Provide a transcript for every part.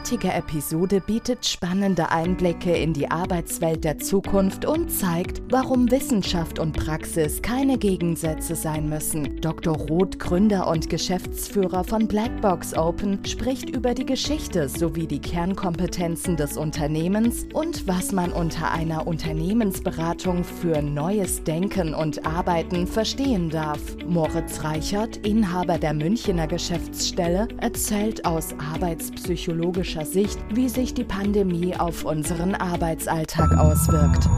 Heutige Episode bietet spannende Einblicke in die Arbeitswelt der Zukunft und zeigt, warum Wissenschaft und Praxis keine Gegensätze sein müssen. Dr. Roth, Gründer und Geschäftsführer von Blackbox Open, spricht über die Geschichte sowie die Kernkompetenzen des Unternehmens und was man unter einer Unternehmensberatung für neues Denken und Arbeiten verstehen darf. Moritz Reichert, Inhaber der Münchner Geschäftsstelle, erzählt aus arbeitspsychologischer psychologischer Sicht, wie sich die Pandemie auf unseren Arbeitsalltag auswirkt.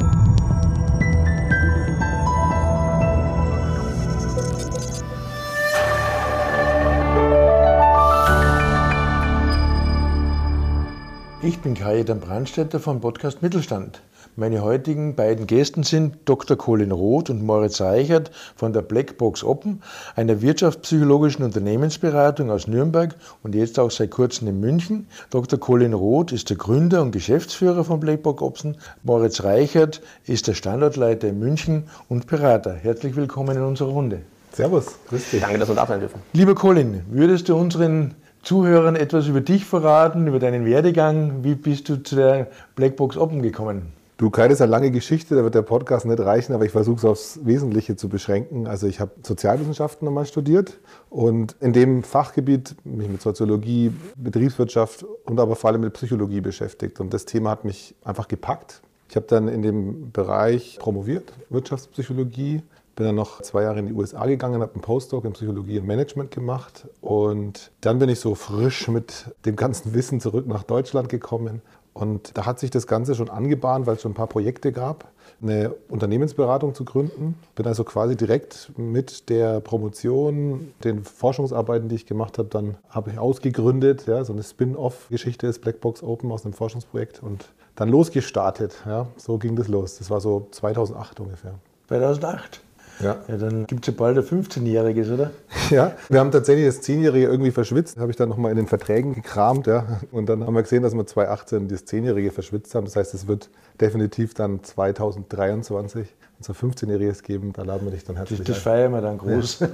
Ich bin Kajetan Brandstätter vom Podcast Mittelstand. Meine heutigen beiden Gästen sind Dr. Colin Roth und Moritz Reichert von der Blackbox Open, einer wirtschaftspsychologischen Unternehmensberatung aus Nürnberg und jetzt auch seit kurzem in München. Dr. Colin Roth ist der Gründer und Geschäftsführer von Blackbox Open. Moritz Reichert ist der Standortleiter in München und Berater. Herzlich willkommen in unserer Runde. Servus, grüß dich. Danke, dass wir da sein dürfen. Lieber Colin, würdest du unseren Zuhörern etwas über dich verraten, über deinen Werdegang? Wie bist du zu der Blackbox Open gekommen? Du, das ist eine lange Geschichte, da wird der Podcast nicht reichen, aber ich versuche es aufs Wesentliche zu beschränken. Also ich habe Sozialwissenschaften nochmal studiert und in dem Fachgebiet mich mit Soziologie, Betriebswirtschaft und aber vor allem mit Psychologie beschäftigt. Und das Thema hat mich einfach gepackt. Ich habe dann in dem Bereich promoviert, Wirtschaftspsychologie, bin dann noch zwei Jahre in die USA gegangen, habe einen Postdoc in Psychologie und Management gemacht und dann bin ich so frisch mit dem ganzen Wissen zurück nach Deutschland gekommen und da hat sich das Ganze schon angebahnt, weil es schon ein paar Projekte gab, eine Unternehmensberatung zu gründen. Bin also quasi direkt mit der Promotion, den Forschungsarbeiten, die ich gemacht habe, dann habe ich ausgegründet. Ja, so eine Spin-off-Geschichte ist Blackbox Open aus einem Forschungsprojekt und dann losgestartet. Ja, so ging das los. Das war so 2008 ungefähr. 2008? Ja. ja dann gibt es ja bald ein 15-Jähriges, oder? Ja, wir haben tatsächlich das 10-Jährige irgendwie verschwitzt. Habe ich dann nochmal in den Verträgen gekramt. Ja. Und dann haben wir gesehen, dass wir 2018 das 10-Jährige verschwitzt haben. Das heißt, es wird definitiv dann 2023 unser 15-Jähriges geben, da laden wir dich dann herzlich Das, das feiern wir dann groß. Ja.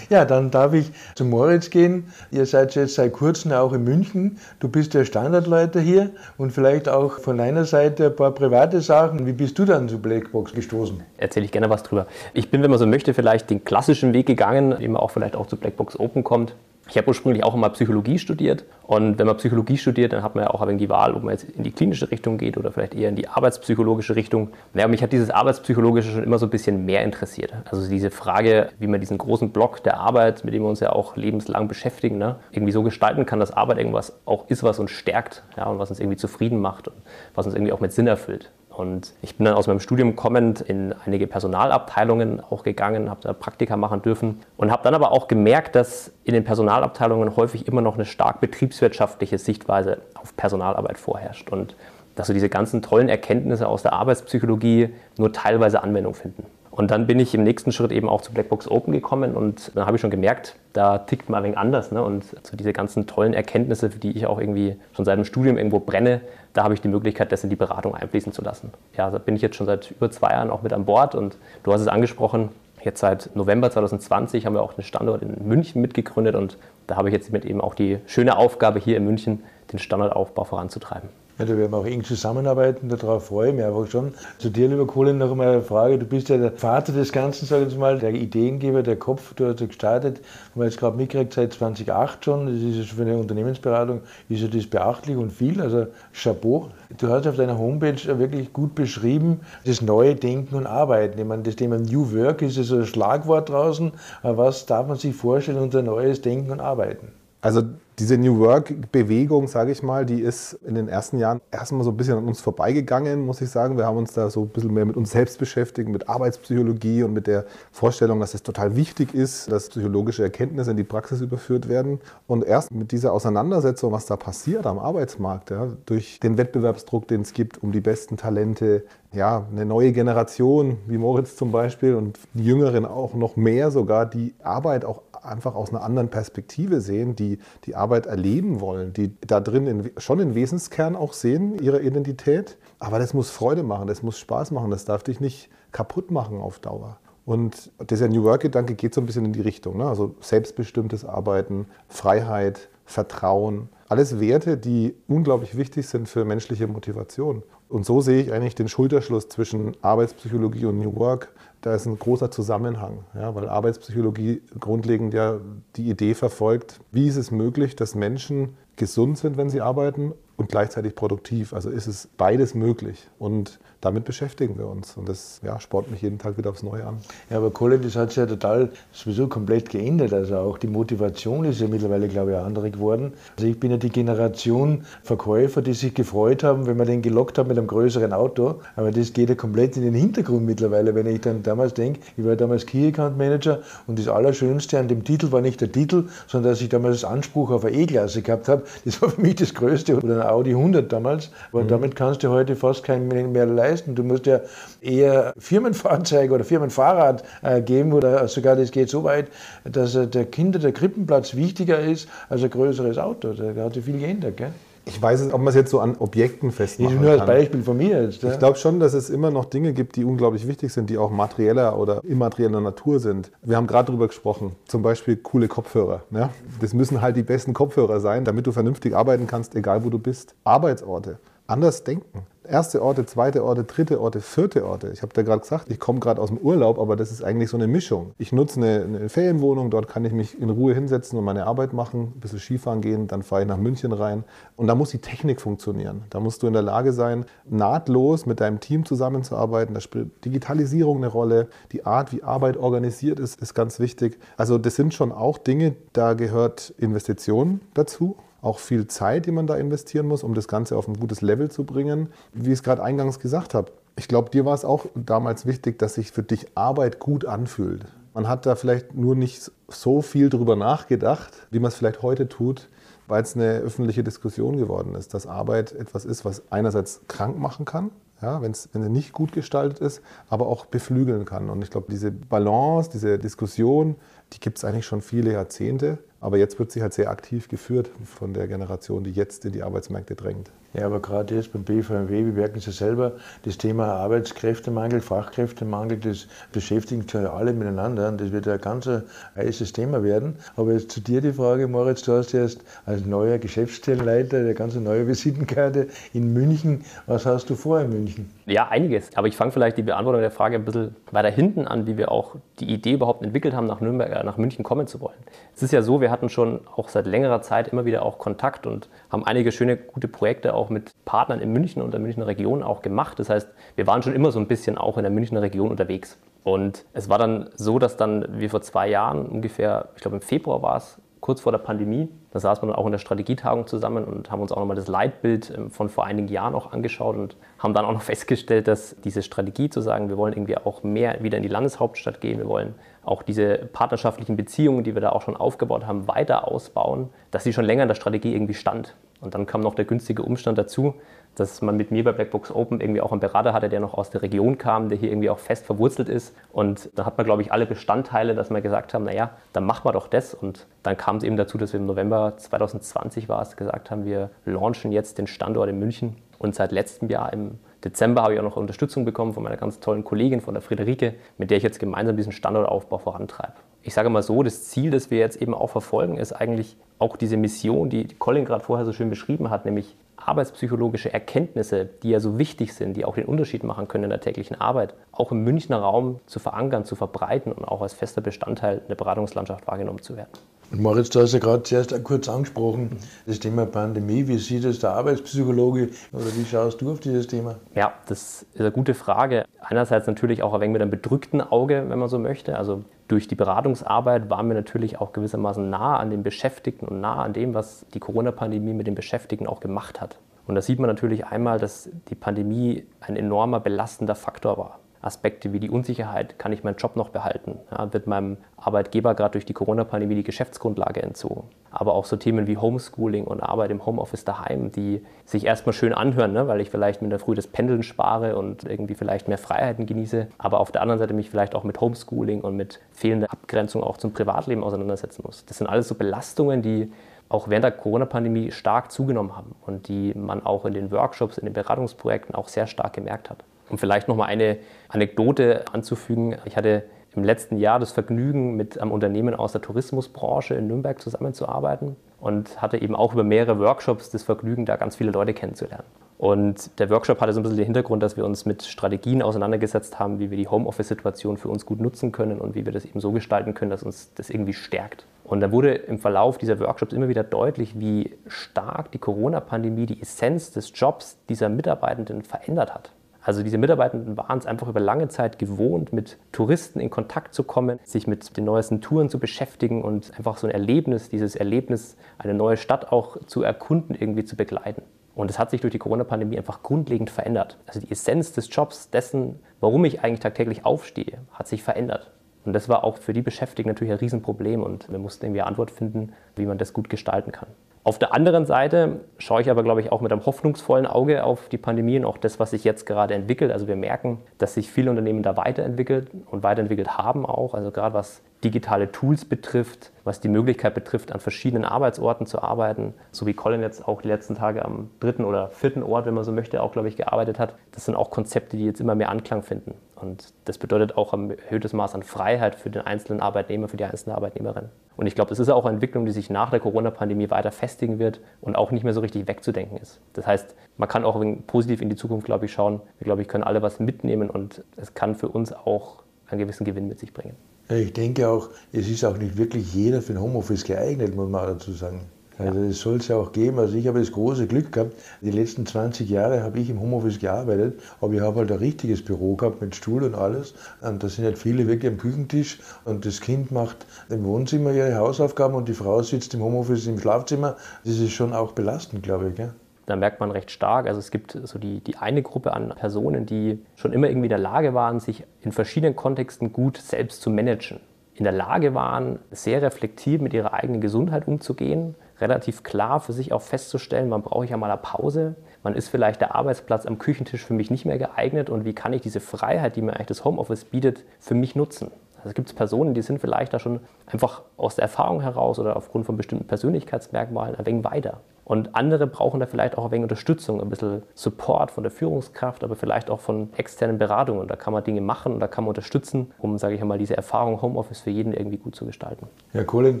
ja. dann darf ich zu Moritz gehen. Ihr seid jetzt seit kurzem auch in München. Du bist der Standardleiter hier und vielleicht auch von deiner Seite ein paar private Sachen. Wie bist du dann zu Blackbox gestoßen? Erzähle ich gerne was drüber. Ich bin, wenn man so möchte, vielleicht den klassischen Weg gegangen, wie man auch vielleicht auch zu Blackbox Open kommt. Ich habe ursprünglich auch immer Psychologie studiert und wenn man Psychologie studiert, dann hat man ja auch die Wahl, ob man jetzt in die klinische Richtung geht oder vielleicht eher in die arbeitspsychologische Richtung. Naja, mich hat dieses Arbeitspsychologische schon immer so ein bisschen mehr interessiert. Also diese Frage, wie man diesen großen Block der Arbeit, mit dem wir uns ja auch lebenslang beschäftigen, ne, irgendwie so gestalten kann, dass Arbeit irgendwas auch ist, was uns stärkt ja, und was uns irgendwie zufrieden macht und was uns irgendwie auch mit Sinn erfüllt. Und ich bin dann aus meinem Studium kommend in einige Personalabteilungen auch gegangen, habe da Praktika machen dürfen und habe dann aber auch gemerkt, dass in den Personalabteilungen häufig immer noch eine stark betriebswirtschaftliche Sichtweise auf Personalarbeit vorherrscht und dass so diese ganzen tollen Erkenntnisse aus der Arbeitspsychologie nur teilweise Anwendung finden. Und dann bin ich im nächsten Schritt eben auch zu Blackbox Open gekommen und dann habe ich schon gemerkt, da tickt man ein wenig anders. Ne? Und so diese ganzen tollen Erkenntnisse, für die ich auch irgendwie schon seit dem Studium irgendwo brenne, da habe ich die Möglichkeit, das in die Beratung einfließen zu lassen. Ja, da bin ich jetzt schon seit über zwei Jahren auch mit an Bord und du hast es angesprochen, jetzt seit November 2020 haben wir auch einen Standort in München mitgegründet und da habe ich jetzt mit eben auch die schöne Aufgabe hier in München, den Standortaufbau voranzutreiben. Ja, da werden wir auch eng zusammenarbeiten, darauf freue ich mich einfach schon. Zu dir, lieber Colin, noch einmal eine Frage. Du bist ja der Vater des Ganzen, sage ich jetzt mal, der Ideengeber, der Kopf, du hast ja gestartet, haben wir jetzt gerade mitgekriegt, seit 2008 schon. Das ist ja für eine Unternehmensberatung, ist ja das beachtlich und viel, also Chapeau. Du hast auf deiner Homepage wirklich gut beschrieben, das neue Denken und Arbeiten. Ich meine, das Thema New Work ist ja so ein Schlagwort draußen, was darf man sich vorstellen unter neues Denken und Arbeiten? Also diese New Work-Bewegung, sage ich mal, die ist in den ersten Jahren erstmal so ein bisschen an uns vorbeigegangen, muss ich sagen. Wir haben uns da so ein bisschen mehr mit uns selbst beschäftigt, mit Arbeitspsychologie und mit der Vorstellung, dass es total wichtig ist, dass psychologische Erkenntnisse in die Praxis überführt werden. Und erst mit dieser Auseinandersetzung, was da passiert am Arbeitsmarkt, ja, durch den Wettbewerbsdruck, den es gibt, um die besten Talente, ja, eine neue Generation, wie Moritz zum Beispiel, und die Jüngeren auch noch mehr sogar, die Arbeit auch einfach aus einer anderen Perspektive sehen, die die Arbeit erleben wollen, die da drin in, schon den Wesenskern auch sehen, ihre Identität. Aber das muss Freude machen, das muss Spaß machen, das darf dich nicht kaputt machen auf Dauer. Und dieser New Work-Gedanke geht so ein bisschen in die Richtung. Ne? Also selbstbestimmtes Arbeiten, Freiheit, Vertrauen, alles Werte, die unglaublich wichtig sind für menschliche Motivation. Und so sehe ich eigentlich den Schulterschluss zwischen Arbeitspsychologie und New Work. Da ist ein großer Zusammenhang, ja, weil Arbeitspsychologie grundlegend ja die Idee verfolgt, wie ist es möglich, dass Menschen gesund sind, wenn sie arbeiten und gleichzeitig produktiv. Also ist es beides möglich. Und damit beschäftigen wir uns. Und das ja, spornt mich jeden Tag wieder aufs Neue an. Ja, aber Colin, das hat sich ja total sowieso komplett geändert. Also auch die Motivation ist ja mittlerweile, glaube ich, andere geworden. Also ich bin ja die Generation Verkäufer, die sich gefreut haben, wenn man den gelockt hat mit einem größeren Auto. Aber das geht ja komplett in den Hintergrund mittlerweile, wenn ich dann damals denke, ich war damals Key Account Manager und das Allerschönste an dem Titel war nicht der Titel, sondern dass ich damals Anspruch auf eine E-Klasse gehabt habe. Das war für mich das Größte. Oder ein Audi 100 damals. Aber mhm. damit kannst du heute fast keinen mehr leisten. Du musst ja eher Firmenfahrzeug oder Firmenfahrrad äh, geben oder sogar das geht so weit, dass äh, der Kinder, der Krippenplatz wichtiger ist als ein größeres Auto. Da hat sich viel geändert. Gell? Ich weiß nicht, ob man es jetzt so an Objekten festmachen kann. Nur als Beispiel von mir jetzt. Ja. Ich glaube schon, dass es immer noch Dinge gibt, die unglaublich wichtig sind, die auch materieller oder immaterieller Natur sind. Wir haben gerade darüber gesprochen, zum Beispiel coole Kopfhörer. Ja? Das müssen halt die besten Kopfhörer sein, damit du vernünftig arbeiten kannst, egal wo du bist. Arbeitsorte. Anders denken erste Orte, zweite Orte, dritte Orte, vierte Orte. Ich habe da gerade gesagt, ich komme gerade aus dem Urlaub, aber das ist eigentlich so eine Mischung. Ich nutze eine, eine, Ferienwohnung, dort kann ich mich in Ruhe hinsetzen und meine Arbeit machen, ein bisschen Skifahren gehen, dann fahre ich nach München rein. Und da muss die Technik funktionieren. Da musst du in der Lage sein, nahtlos mit deinem Team zusammenzuarbeiten. Da spielt Digitalisierung eine Rolle. Die Art, wie Arbeit organisiert ist, ist ganz wichtig. Also das sind schon auch Dinge, da gehört Investition dazu auch viel Zeit, die man da investieren muss, um das Ganze auf ein gutes Level zu bringen. Wie ich es gerade eingangs gesagt habe, ich glaube, dir war es auch damals wichtig, dass sich für dich Arbeit gut anfühlt. Man hat da vielleicht nur nicht so viel drüber nachgedacht, wie man es vielleicht heute tut, weil es eine öffentliche Diskussion geworden ist, dass Arbeit etwas ist, was einerseits krank machen kann, ja, wenn sie nicht gut gestaltet ist, aber auch beflügeln kann. Und ich glaube, diese Balance, diese Diskussion, die gibt es eigentlich schon viele Jahrzehnte. Aber jetzt wird sie halt sehr aktiv geführt von der Generation, die jetzt in die Arbeitsmärkte drängt. Ja, aber gerade jetzt beim BVMW, wir merken ja selber, das Thema Arbeitskräftemangel, Fachkräftemangel, das beschäftigt ja alle miteinander und das wird ein ganz heißes Thema werden. Aber jetzt zu dir die Frage, Moritz, du hast erst als neuer Geschäftsstellenleiter der ganze neue Visitenkarte in München. Was hast du vor in München? Ja, einiges. Aber ich fange vielleicht die Beantwortung der Frage ein bisschen weiter hinten an, wie wir auch die Idee überhaupt entwickelt haben, nach, Nürnberg, äh, nach München kommen zu wollen. Es ist ja so, wir hatten schon auch seit längerer Zeit immer wieder auch Kontakt und haben einige schöne, gute Projekte auch auch mit Partnern in München und der Münchner Region auch gemacht. Das heißt, wir waren schon immer so ein bisschen auch in der Münchner Region unterwegs. Und es war dann so, dass dann wir vor zwei Jahren ungefähr, ich glaube im Februar war es, kurz vor der Pandemie, da wir dann auch in der Strategietagung zusammen und haben uns auch nochmal das Leitbild ähm, von vor einigen Jahren auch angeschaut und haben dann auch noch festgestellt, dass diese Strategie zu sagen, wir wollen irgendwie auch mehr wieder in die Landeshauptstadt gehen, wir wollen auch diese partnerschaftlichen Beziehungen, die wir da auch schon aufgebaut haben, weiter ausbauen, dass sie schon länger in der Strategie irgendwie stand. Und dann kam noch der günstige Umstand dazu, dass man mit mir bei Blackbox Open irgendwie auch einen Berater hatte, der noch aus der Region kam, der hier irgendwie auch fest verwurzelt ist. Und da hat man, glaube ich, alle Bestandteile, dass wir gesagt haben, naja, dann machen wir doch das. Und dann kam es eben dazu, dass wir im November 2020 war es, gesagt haben, wir launchen jetzt den Standort in München. Und seit letztem Jahr im Dezember habe ich auch noch Unterstützung bekommen von meiner ganz tollen Kollegin, von der Friederike, mit der ich jetzt gemeinsam diesen Standortaufbau vorantreibe. Ich sage mal so, das Ziel, das wir jetzt eben auch verfolgen, ist eigentlich auch diese Mission, die Colin gerade vorher so schön beschrieben hat, nämlich arbeitspsychologische Erkenntnisse, die ja so wichtig sind, die auch den Unterschied machen können in der täglichen Arbeit, auch im Münchner Raum zu verankern, zu verbreiten und auch als fester Bestandteil der Beratungslandschaft wahrgenommen zu werden. Und Moritz, du hast ja gerade zuerst kurz angesprochen, das Thema Pandemie. Wie sieht es der Arbeitspsychologe oder wie schaust du auf dieses Thema? Ja, das ist eine gute Frage. Einerseits natürlich auch ein wenig mit einem bedrückten Auge, wenn man so möchte. Also durch die Beratungsarbeit waren wir natürlich auch gewissermaßen nah an den Beschäftigten und nah an dem, was die Corona-Pandemie mit den Beschäftigten auch gemacht hat. Und da sieht man natürlich einmal, dass die Pandemie ein enormer belastender Faktor war. Aspekte wie die Unsicherheit, kann ich meinen Job noch behalten? Ja, wird meinem Arbeitgeber gerade durch die Corona-Pandemie die Geschäftsgrundlage entzogen? Aber auch so Themen wie Homeschooling und Arbeit im Homeoffice daheim, die sich erstmal schön anhören, ne? weil ich vielleicht mit der Früh das Pendeln spare und irgendwie vielleicht mehr Freiheiten genieße, aber auf der anderen Seite mich vielleicht auch mit Homeschooling und mit fehlender Abgrenzung auch zum Privatleben auseinandersetzen muss. Das sind alles so Belastungen, die auch während der Corona-Pandemie stark zugenommen haben und die man auch in den Workshops, in den Beratungsprojekten auch sehr stark gemerkt hat. Um vielleicht noch mal eine Anekdote anzufügen. Ich hatte im letzten Jahr das Vergnügen, mit einem Unternehmen aus der Tourismusbranche in Nürnberg zusammenzuarbeiten und hatte eben auch über mehrere Workshops das Vergnügen, da ganz viele Leute kennenzulernen. Und der Workshop hatte so ein bisschen den Hintergrund, dass wir uns mit Strategien auseinandergesetzt haben, wie wir die Homeoffice-Situation für uns gut nutzen können und wie wir das eben so gestalten können, dass uns das irgendwie stärkt. Und da wurde im Verlauf dieser Workshops immer wieder deutlich, wie stark die Corona-Pandemie die Essenz des Jobs dieser Mitarbeitenden verändert hat. Also diese Mitarbeitenden waren es einfach über lange Zeit gewohnt, mit Touristen in Kontakt zu kommen, sich mit den neuesten Touren zu beschäftigen und einfach so ein Erlebnis, dieses Erlebnis, eine neue Stadt auch zu erkunden, irgendwie zu begleiten. Und es hat sich durch die Corona-Pandemie einfach grundlegend verändert. Also die Essenz des Jobs, dessen, warum ich eigentlich tagtäglich aufstehe, hat sich verändert. Und das war auch für die Beschäftigten natürlich ein Riesenproblem und wir mussten irgendwie eine Antwort finden, wie man das gut gestalten kann. Auf der anderen Seite schaue ich aber, glaube ich, auch mit einem hoffnungsvollen Auge auf die Pandemie und auch das, was sich jetzt gerade entwickelt. Also wir merken, dass sich viele Unternehmen da weiterentwickelt und weiterentwickelt haben auch. Also gerade was digitale Tools betrifft, was die Möglichkeit betrifft, an verschiedenen Arbeitsorten zu arbeiten, so wie Colin jetzt auch die letzten Tage am dritten oder vierten Ort, wenn man so möchte, auch, glaube ich, gearbeitet hat. Das sind auch Konzepte, die jetzt immer mehr Anklang finden. Und das bedeutet auch ein erhöhtes Maß an Freiheit für den einzelnen Arbeitnehmer, für die einzelne Arbeitnehmerin. Und ich glaube, das ist auch eine Entwicklung, die sich nach der Corona-Pandemie weiter festigen wird und auch nicht mehr so richtig wegzudenken ist. Das heißt, man kann auch positiv in die Zukunft, glaube ich, schauen. Wir, glaube ich, können alle was mitnehmen und es kann für uns auch einen gewissen Gewinn mit sich bringen. Ich denke auch, es ist auch nicht wirklich jeder für ein Homeoffice geeignet, muss man dazu sagen. Also es soll es ja auch geben. Also ich habe das große Glück gehabt, die letzten 20 Jahre habe ich im Homeoffice gearbeitet, aber ich habe halt ein richtiges Büro gehabt mit Stuhl und alles. Und da sind halt viele wirklich am Küchentisch und das Kind macht im Wohnzimmer ihre Hausaufgaben und die Frau sitzt im Homeoffice im Schlafzimmer. Das ist schon auch belastend, glaube ich. Gell? Da merkt man recht stark, also es gibt so die, die eine Gruppe an Personen, die schon immer irgendwie in der Lage waren, sich in verschiedenen Kontexten gut selbst zu managen. In der Lage waren, sehr reflektiv mit ihrer eigenen Gesundheit umzugehen, relativ klar für sich auch festzustellen, wann brauche ich ja mal eine Pause, wann ist vielleicht der Arbeitsplatz am Küchentisch für mich nicht mehr geeignet und wie kann ich diese Freiheit, die mir eigentlich das Homeoffice bietet, für mich nutzen. Also es gibt Personen, die sind vielleicht da schon einfach aus der Erfahrung heraus oder aufgrund von bestimmten Persönlichkeitsmerkmalen ein wenig weiter. Und andere brauchen da vielleicht auch ein wenig Unterstützung, ein bisschen Support von der Führungskraft, aber vielleicht auch von externen Beratungen. Da kann man Dinge machen und da kann man unterstützen, um, sage ich einmal, diese Erfahrung Homeoffice für jeden irgendwie gut zu gestalten. Ja, Colin,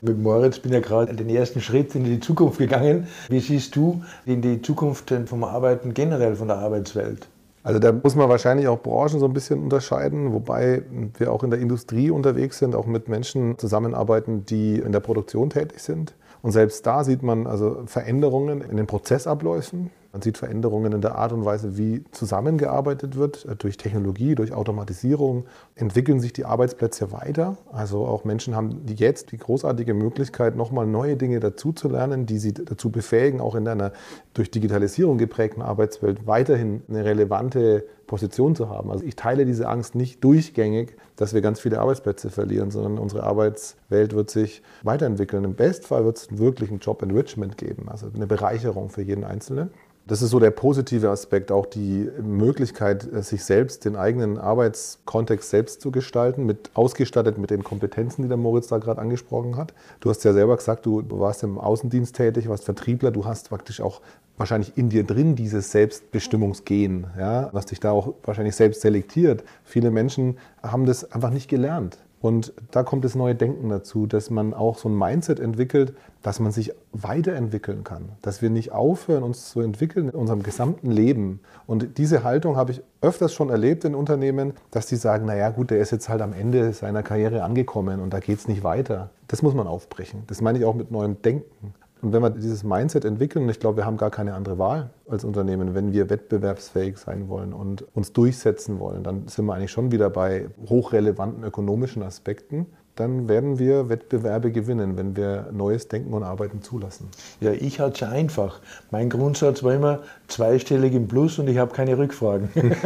mit Moritz bin ja gerade den ersten Schritt in die Zukunft gegangen. Wie siehst du in die Zukunft vom Arbeiten generell, von der Arbeitswelt? Also da muss man wahrscheinlich auch Branchen so ein bisschen unterscheiden, wobei wir auch in der Industrie unterwegs sind, auch mit Menschen zusammenarbeiten, die in der Produktion tätig sind. Und selbst da sieht man also Veränderungen in den Prozessabläufen. Man sieht Veränderungen in der Art und Weise, wie zusammengearbeitet wird. Durch Technologie, durch Automatisierung entwickeln sich die Arbeitsplätze weiter. Also auch Menschen haben jetzt die großartige Möglichkeit, nochmal neue Dinge dazuzulernen, die sie dazu befähigen, auch in einer durch Digitalisierung geprägten Arbeitswelt weiterhin eine relevante Position zu haben. Also ich teile diese Angst nicht durchgängig, dass wir ganz viele Arbeitsplätze verlieren, sondern unsere Arbeitswelt wird sich weiterentwickeln. Im Bestfall wird es wirklich einen Job Enrichment geben, also eine Bereicherung für jeden Einzelnen. Das ist so der positive Aspekt, auch die Möglichkeit, sich selbst den eigenen Arbeitskontext selbst zu gestalten, mit ausgestattet mit den Kompetenzen, die der Moritz da gerade angesprochen hat. Du hast ja selber gesagt, du warst im Außendienst tätig, warst Vertriebler, du hast praktisch auch wahrscheinlich in dir drin dieses Selbstbestimmungsgehen, ja, was dich da auch wahrscheinlich selbst selektiert. Viele Menschen haben das einfach nicht gelernt. Und da kommt das neue Denken dazu, dass man auch so ein Mindset entwickelt, dass man sich weiterentwickeln kann, dass wir nicht aufhören, uns zu entwickeln in unserem gesamten Leben. Und diese Haltung habe ich öfters schon erlebt in Unternehmen, dass die sagen, naja gut, der ist jetzt halt am Ende seiner Karriere angekommen und da geht es nicht weiter. Das muss man aufbrechen. Das meine ich auch mit neuem Denken. Und wenn wir dieses Mindset entwickeln, und ich glaube, wir haben gar keine andere Wahl als Unternehmen, wenn wir wettbewerbsfähig sein wollen und uns durchsetzen wollen, dann sind wir eigentlich schon wieder bei hochrelevanten ökonomischen Aspekten. Dann werden wir Wettbewerbe gewinnen, wenn wir neues Denken und Arbeiten zulassen. Ja, ich hatte es einfach. Mein Grundsatz war immer zweistellig im Plus und ich habe keine Rückfragen.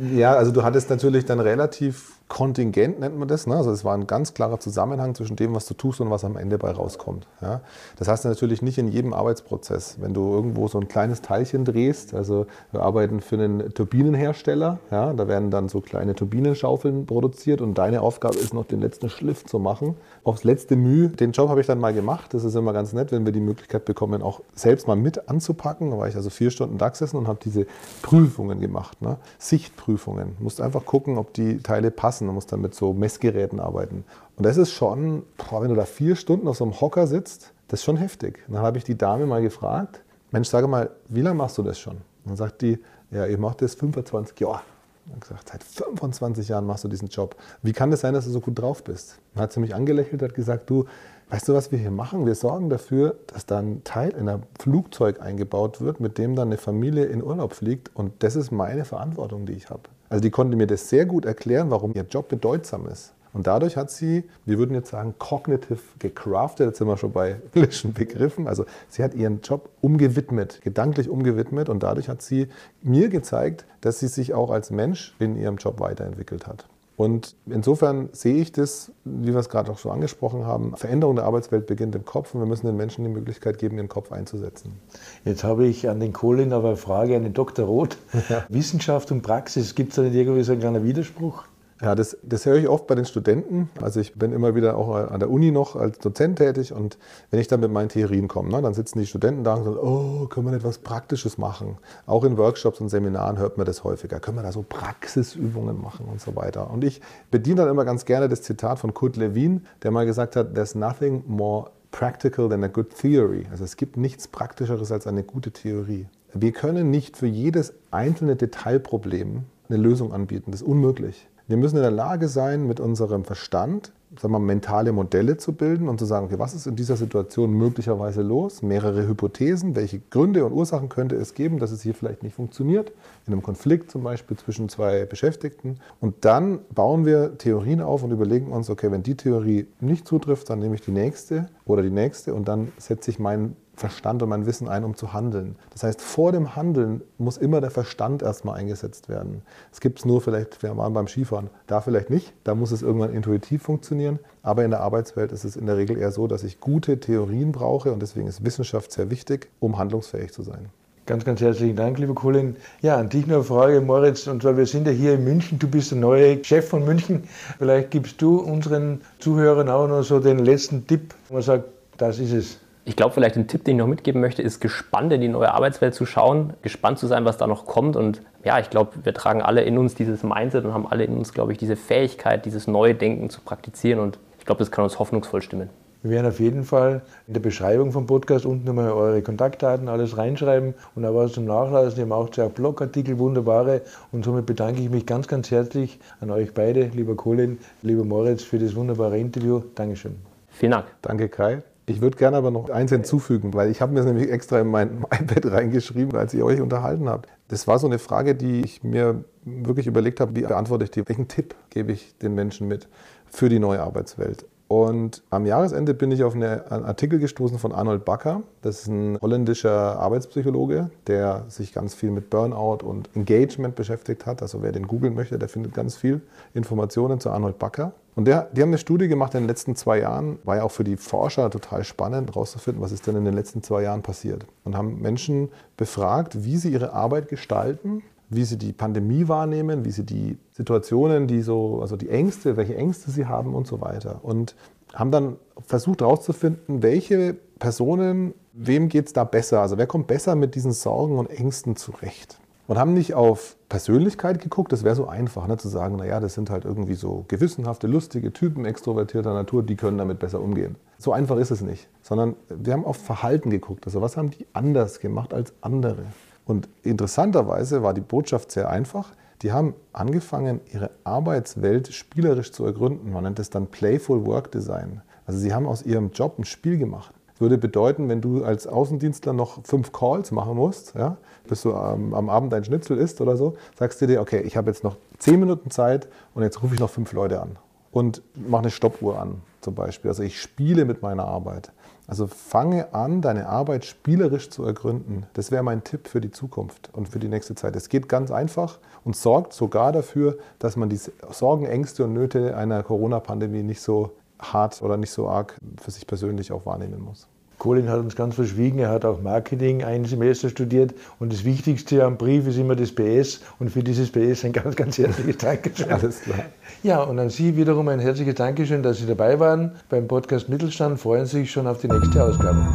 Ja, also du hattest natürlich dann relativ kontingent, nennt man das. Ne? Also es war ein ganz klarer Zusammenhang zwischen dem, was du tust und was am Ende bei rauskommt. Ja? Das heißt natürlich nicht in jedem Arbeitsprozess. Wenn du irgendwo so ein kleines Teilchen drehst, also wir arbeiten für einen Turbinenhersteller, ja? da werden dann so kleine Turbinenschaufeln produziert und deine Aufgabe ist noch den letzten Schliff zu machen. Aufs letzte Mühe. Den Job habe ich dann mal gemacht. Das ist immer ganz nett, wenn wir die Möglichkeit bekommen, auch selbst mal mit anzupacken. Da war ich also vier Stunden da gesessen und habe diese Prüfungen gemacht. Ne? Sichtprüfungen. Musst einfach gucken, ob die Teile passen. Du musst dann mit so Messgeräten arbeiten. Und das ist schon, boah, wenn du da vier Stunden auf so einem Hocker sitzt, das ist schon heftig. Und dann habe ich die Dame mal gefragt, Mensch, sage mal, wie lange machst du das schon? Und dann sagt die, ja, ich mache das 25 Jahre. Habe gesagt, seit 25 Jahren machst du diesen Job. Wie kann das sein, dass du so gut drauf bist? Dann hat sie mich angelächelt, hat gesagt, du, weißt du, was wir hier machen? Wir sorgen dafür, dass da ein Teil in ein Flugzeug eingebaut wird, mit dem dann eine Familie in Urlaub fliegt. Und das ist meine Verantwortung, die ich habe. Also die konnte mir das sehr gut erklären, warum ihr Job bedeutsam ist. Und dadurch hat sie, wir würden jetzt sagen, cognitive gecraftet, jetzt sind wir schon bei englischen Begriffen. Also sie hat ihren Job umgewidmet, gedanklich umgewidmet und dadurch hat sie mir gezeigt, dass sie sich auch als Mensch in ihrem Job weiterentwickelt hat. Und insofern sehe ich das, wie wir es gerade auch so angesprochen haben, Veränderung der Arbeitswelt beginnt im Kopf und wir müssen den Menschen die Möglichkeit geben, ihren Kopf einzusetzen. Jetzt habe ich an den Colin aber eine Frage an den Dr. Roth. Ja. Wissenschaft und Praxis, gibt es da nicht irgendwie so einen kleinen Widerspruch? Ja, das, das höre ich oft bei den Studenten. Also ich bin immer wieder auch an der Uni noch als Dozent tätig und wenn ich dann mit meinen Theorien komme, ne, dann sitzen die Studenten da und sagen, oh, können wir nicht was Praktisches machen? Auch in Workshops und Seminaren hört man das häufiger. Können wir da so Praxisübungen machen und so weiter? Und ich bediene dann immer ganz gerne das Zitat von Kurt Lewin, der mal gesagt hat, there's nothing more practical than a good theory. Also es gibt nichts Praktischeres als eine gute Theorie. Wir können nicht für jedes einzelne Detailproblem eine Lösung anbieten. Das ist unmöglich. Wir müssen in der Lage sein, mit unserem Verstand sagen wir, mentale Modelle zu bilden und zu sagen, okay, was ist in dieser Situation möglicherweise los? Mehrere Hypothesen, welche Gründe und Ursachen könnte es geben, dass es hier vielleicht nicht funktioniert? In einem Konflikt zum Beispiel zwischen zwei Beschäftigten. Und dann bauen wir Theorien auf und überlegen uns, okay, wenn die Theorie nicht zutrifft, dann nehme ich die nächste oder die nächste und dann setze ich meinen Verstand und mein Wissen ein, um zu handeln. Das heißt, vor dem Handeln muss immer der Verstand erstmal eingesetzt werden. Es gibt es nur vielleicht, wir waren beim Skifahren, da vielleicht nicht, da muss es irgendwann intuitiv funktionieren. Aber in der Arbeitswelt ist es in der Regel eher so, dass ich gute Theorien brauche und deswegen ist Wissenschaft sehr wichtig, um handlungsfähig zu sein. Ganz, ganz herzlichen Dank, lieber Colin. Ja, an dich noch eine Frage, Moritz. Und zwar, wir sind ja hier in München. Du bist der neue Chef von München. Vielleicht gibst du unseren Zuhörern auch noch so den letzten Tipp, wo man sagt, das ist es. Ich glaube, vielleicht ein Tipp, den ich noch mitgeben möchte, ist gespannt in die neue Arbeitswelt zu schauen, gespannt zu sein, was da noch kommt. Und ja, ich glaube, wir tragen alle in uns dieses Mindset und haben alle in uns, glaube ich, diese Fähigkeit, dieses neue Denken zu praktizieren. Und ich glaube, das kann uns hoffnungsvoll stimmen. Wir werden auf jeden Fall in der Beschreibung vom Podcast unten nochmal eure Kontaktdaten, alles reinschreiben und auch was zum Nachlassen. Wir haben auch zwei Blogartikel, wunderbare. Und somit bedanke ich mich ganz, ganz herzlich an euch beide, lieber Colin, lieber Moritz, für das wunderbare Interview. Dankeschön. Vielen Dank. Danke, Kai. Ich würde gerne aber noch eins hinzufügen, weil ich habe mir das nämlich extra in mein iPad reingeschrieben, als ihr euch unterhalten habt. Das war so eine Frage, die ich mir wirklich überlegt habe, wie beantworte ich die? Welchen Tipp gebe ich den Menschen mit für die neue Arbeitswelt? Und am Jahresende bin ich auf einen Artikel gestoßen von Arnold Backer. Das ist ein holländischer Arbeitspsychologe, der sich ganz viel mit Burnout und Engagement beschäftigt hat. Also wer den googeln möchte, der findet ganz viel Informationen zu Arnold Backer. Und der, die haben eine Studie gemacht in den letzten zwei Jahren, war ja auch für die Forscher total spannend herauszufinden, was ist denn in den letzten zwei Jahren passiert. Und haben Menschen befragt, wie sie ihre Arbeit gestalten wie sie die Pandemie wahrnehmen, wie sie die Situationen, die so, also die Ängste, welche Ängste sie haben und so weiter. Und haben dann versucht herauszufinden, welche Personen, wem geht es da besser? Also wer kommt besser mit diesen Sorgen und Ängsten zurecht? Und haben nicht auf Persönlichkeit geguckt, das wäre so einfach, ne, zu sagen, naja, das sind halt irgendwie so gewissenhafte, lustige Typen extrovertierter Natur, die können damit besser umgehen. So einfach ist es nicht, sondern wir haben auf Verhalten geguckt. Also was haben die anders gemacht als andere? Und interessanterweise war die Botschaft sehr einfach. Die haben angefangen, ihre Arbeitswelt spielerisch zu ergründen. Man nennt es dann Playful Work Design. Also sie haben aus ihrem Job ein Spiel gemacht. Das würde bedeuten, wenn du als Außendienstler noch fünf Calls machen musst, ja, bis du am, am Abend dein Schnitzel isst oder so, sagst du dir, okay, ich habe jetzt noch zehn Minuten Zeit und jetzt rufe ich noch fünf Leute an. und mache eine Stoppuhr an zum Beispiel. Also ich spiele mit meiner Arbeit. Also fange an, deine Arbeit spielerisch zu ergründen. Das wäre mein Tipp für die Zukunft und für die nächste Zeit. Es geht ganz einfach und sorgt sogar dafür, dass man die Sorgen, Ängste und Nöte einer Corona-Pandemie nicht so hart oder nicht so arg für sich persönlich auch wahrnehmen muss. Colin hat uns ganz verschwiegen, er hat auch Marketing ein Semester studiert und das Wichtigste am Brief ist immer das PS und für dieses PS ein ganz, ganz herzliches Dankeschön. Alles klar. Ja, und an Sie wiederum ein herzliches Dankeschön, dass Sie dabei waren. Beim Podcast Mittelstand freuen Sie sich schon auf die nächste Ausgabe.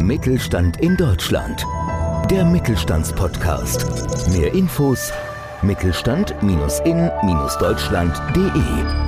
Mittelstand in Deutschland. Der Mittelstandspodcast. Mehr Infos mittelstand-in-deutschland.de